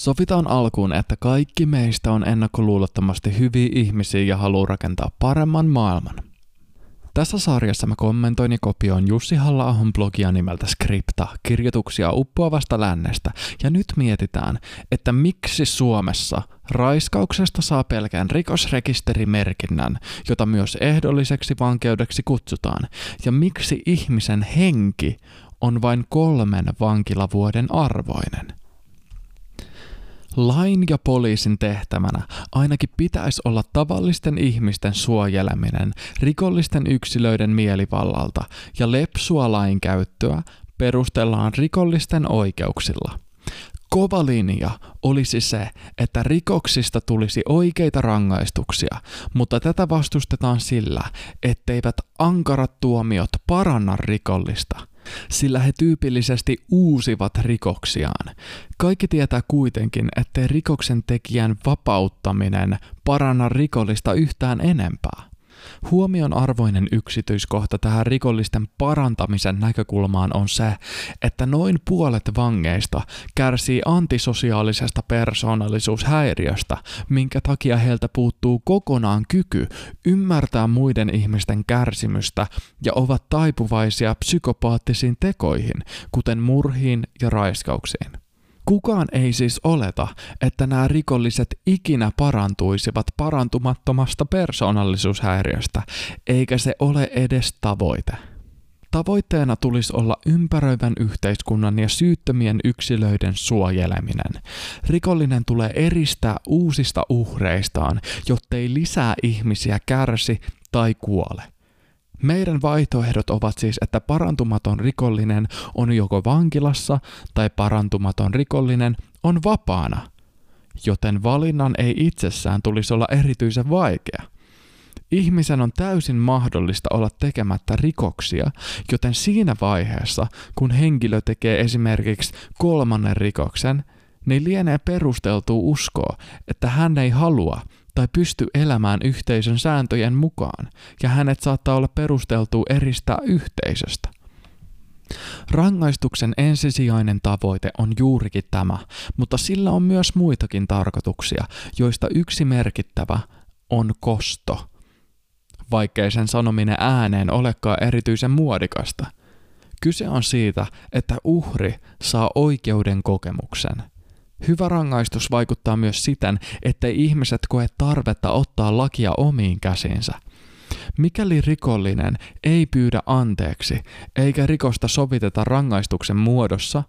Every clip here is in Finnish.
Sovitaan alkuun, että kaikki meistä on ennakkoluulottomasti hyviä ihmisiä ja haluaa rakentaa paremman maailman. Tässä sarjassa mä kommentoin ja kopioin Jussi halla blogia nimeltä Skripta, kirjoituksia uppoavasta lännestä, ja nyt mietitään, että miksi Suomessa raiskauksesta saa pelkään rikosrekisterimerkinnän, jota myös ehdolliseksi vankeudeksi kutsutaan, ja miksi ihmisen henki on vain kolmen vankilavuoden arvoinen. Lain ja poliisin tehtävänä ainakin pitäisi olla tavallisten ihmisten suojeleminen rikollisten yksilöiden mielivallalta ja lepsua lainkäyttöä perustellaan rikollisten oikeuksilla. Kova linja olisi se, että rikoksista tulisi oikeita rangaistuksia, mutta tätä vastustetaan sillä, etteivät ankarat tuomiot paranna rikollista – sillä he tyypillisesti uusivat rikoksiaan. Kaikki tietää kuitenkin, ettei rikoksen tekijän vapauttaminen paranna rikollista yhtään enempää. Huomion arvoinen yksityiskohta tähän rikollisten parantamisen näkökulmaan on se, että noin puolet vangeista kärsii antisosiaalisesta persoonallisuushäiriöstä, minkä takia heiltä puuttuu kokonaan kyky ymmärtää muiden ihmisten kärsimystä ja ovat taipuvaisia psykopaattisiin tekoihin, kuten murhiin ja raiskauksiin. Kukaan ei siis oleta, että nämä rikolliset ikinä parantuisivat parantumattomasta persoonallisuushäiriöstä, eikä se ole edes tavoite. Tavoitteena tulisi olla ympäröivän yhteiskunnan ja syyttömien yksilöiden suojeleminen. Rikollinen tulee eristää uusista uhreistaan, jottei lisää ihmisiä kärsi tai kuole. Meidän vaihtoehdot ovat siis, että parantumaton rikollinen on joko vankilassa tai parantumaton rikollinen on vapaana, joten valinnan ei itsessään tulisi olla erityisen vaikea. Ihmisen on täysin mahdollista olla tekemättä rikoksia, joten siinä vaiheessa, kun henkilö tekee esimerkiksi kolmannen rikoksen, niin lienee perusteltu uskoa, että hän ei halua tai pysty elämään yhteisön sääntöjen mukaan, ja hänet saattaa olla perusteltu eristää yhteisöstä. Rangaistuksen ensisijainen tavoite on juurikin tämä, mutta sillä on myös muitakin tarkoituksia, joista yksi merkittävä on kosto. Vaikkei sen sanominen ääneen olekaan erityisen muodikasta. Kyse on siitä, että uhri saa oikeuden kokemuksen – Hyvä rangaistus vaikuttaa myös siten, ettei ihmiset koe tarvetta ottaa lakia omiin käsinsä. Mikäli rikollinen ei pyydä anteeksi eikä rikosta soviteta rangaistuksen muodossa,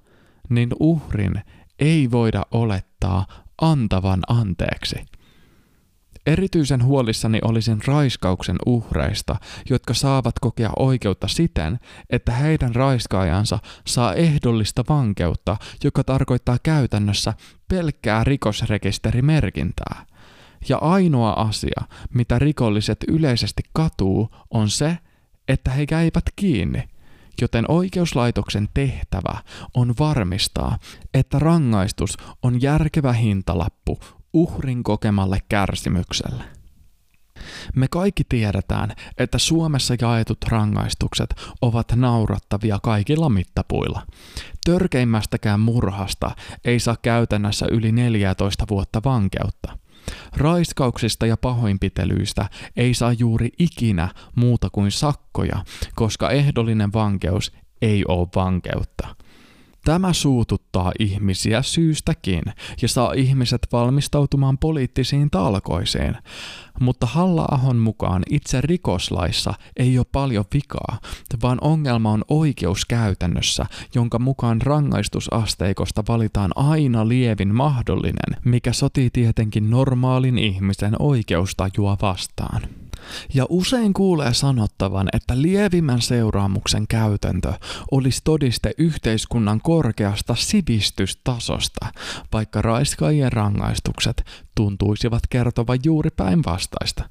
niin uhrin ei voida olettaa antavan anteeksi. Erityisen huolissani olisin raiskauksen uhreista, jotka saavat kokea oikeutta siten, että heidän raiskaajansa saa ehdollista vankeutta, joka tarkoittaa käytännössä pelkkää rikosrekisterimerkintää. Ja ainoa asia, mitä rikolliset yleisesti katuu, on se, että he käyvät kiinni joten oikeuslaitoksen tehtävä on varmistaa, että rangaistus on järkevä hintalappu uhrin kokemalle kärsimykselle. Me kaikki tiedetään, että Suomessa jaetut rangaistukset ovat naurattavia kaikilla mittapuilla. Törkeimmästäkään murhasta ei saa käytännössä yli 14 vuotta vankeutta. Raiskauksista ja pahoinpitelyistä ei saa juuri ikinä muuta kuin sakkoja, koska ehdollinen vankeus ei ole vankeutta. Tämä suututtaa ihmisiä syystäkin ja saa ihmiset valmistautumaan poliittisiin talkoisiin. Mutta Halla-ahon mukaan itse rikoslaissa ei ole paljon vikaa, vaan ongelma on oikeuskäytännössä, jonka mukaan rangaistusasteikosta valitaan aina lievin mahdollinen, mikä sotii tietenkin normaalin ihmisen oikeustajua vastaan. Ja usein kuulee sanottavan, että lievimmän seuraamuksen käytäntö olisi todiste yhteiskunnan korkeasta sivistystasosta, vaikka raiskaajien rangaistukset tuntuisivat kertovan juuri päinvastaista.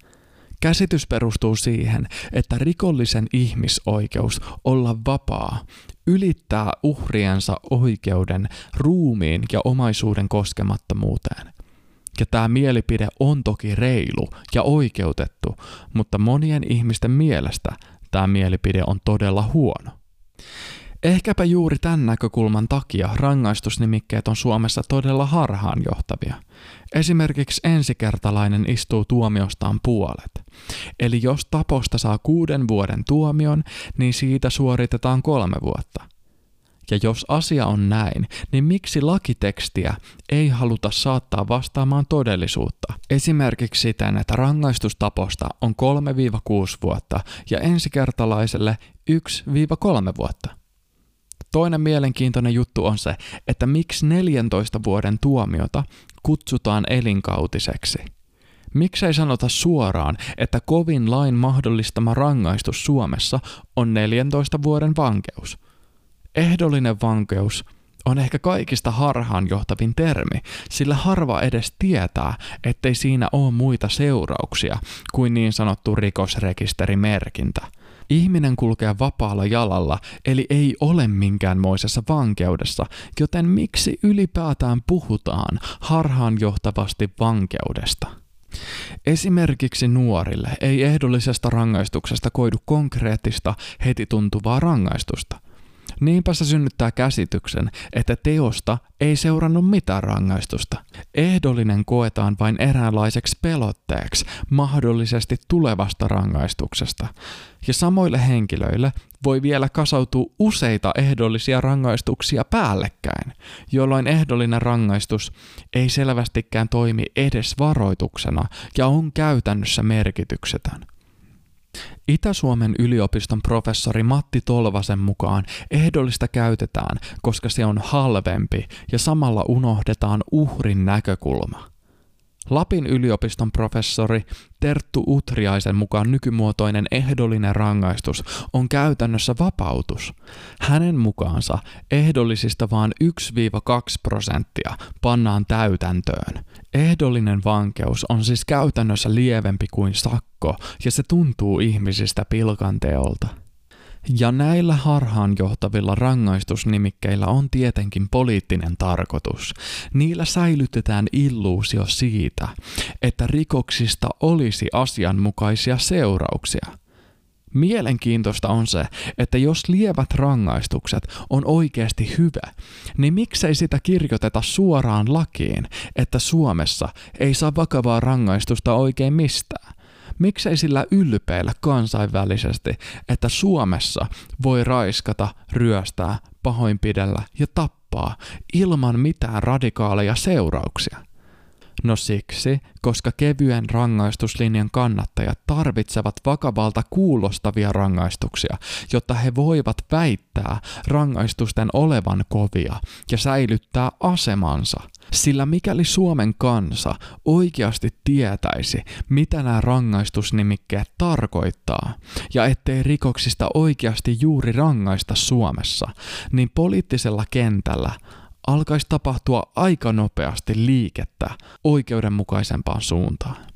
Käsitys perustuu siihen, että rikollisen ihmisoikeus olla vapaa ylittää uhriensa oikeuden ruumiin ja omaisuuden koskemattomuuteen – ja tämä mielipide on toki reilu ja oikeutettu, mutta monien ihmisten mielestä tämä mielipide on todella huono. Ehkäpä juuri tämän näkökulman takia rangaistusnimikkeet on Suomessa todella harhaanjohtavia. Esimerkiksi ensikertalainen istuu tuomiostaan puolet. Eli jos taposta saa kuuden vuoden tuomion, niin siitä suoritetaan kolme vuotta. Ja jos asia on näin, niin miksi lakitekstiä ei haluta saattaa vastaamaan todellisuutta? Esimerkiksi siten, että rangaistustaposta on 3-6 vuotta ja ensikertalaiselle 1-3 vuotta. Toinen mielenkiintoinen juttu on se, että miksi 14 vuoden tuomiota kutsutaan elinkautiseksi. Miksei sanota suoraan, että kovin lain mahdollistama rangaistus Suomessa on 14 vuoden vankeus – Ehdollinen vankeus on ehkä kaikista harhaanjohtavin termi, sillä harva edes tietää, ettei siinä ole muita seurauksia kuin niin sanottu rikosrekisterimerkintä. Ihminen kulkee vapaalla jalalla, eli ei ole minkäänmoisessa vankeudessa, joten miksi ylipäätään puhutaan harhaanjohtavasti vankeudesta? Esimerkiksi nuorille ei ehdollisesta rangaistuksesta koidu konkreettista, heti tuntuvaa rangaistusta – Niinpä se synnyttää käsityksen, että teosta ei seurannut mitään rangaistusta. Ehdollinen koetaan vain eräänlaiseksi pelotteeksi mahdollisesti tulevasta rangaistuksesta. Ja samoille henkilöille voi vielä kasautua useita ehdollisia rangaistuksia päällekkäin, jolloin ehdollinen rangaistus ei selvästikään toimi edes varoituksena ja on käytännössä merkityksetön. Itä-Suomen yliopiston professori Matti Tolvasen mukaan ehdollista käytetään, koska se on halvempi ja samalla unohdetaan uhrin näkökulma. Lapin yliopiston professori Terttu Utriaisen mukaan nykymuotoinen ehdollinen rangaistus on käytännössä vapautus. Hänen mukaansa ehdollisista vain 1-2 prosenttia pannaan täytäntöön. Ehdollinen vankeus on siis käytännössä lievempi kuin sakko ja se tuntuu ihmisistä pilkanteolta. Ja näillä harhaanjohtavilla rangaistusnimikkeillä on tietenkin poliittinen tarkoitus. Niillä säilytetään illuusio siitä, että rikoksista olisi asianmukaisia seurauksia. Mielenkiintoista on se, että jos lievät rangaistukset on oikeasti hyvä, niin miksei sitä kirjoiteta suoraan lakiin, että Suomessa ei saa vakavaa rangaistusta oikein mistään? Miksei sillä ylpeillä kansainvälisesti, että Suomessa voi raiskata, ryöstää, pahoinpidellä ja tappaa ilman mitään radikaaleja seurauksia? No siksi, koska kevyen rangaistuslinjan kannattajat tarvitsevat vakavalta kuulostavia rangaistuksia, jotta he voivat väittää rangaistusten olevan kovia ja säilyttää asemansa. Sillä mikäli Suomen kansa oikeasti tietäisi, mitä nämä rangaistusnimikkeet tarkoittaa, ja ettei rikoksista oikeasti juuri rangaista Suomessa, niin poliittisella kentällä alkaisi tapahtua aika nopeasti liikettä oikeudenmukaisempaan suuntaan.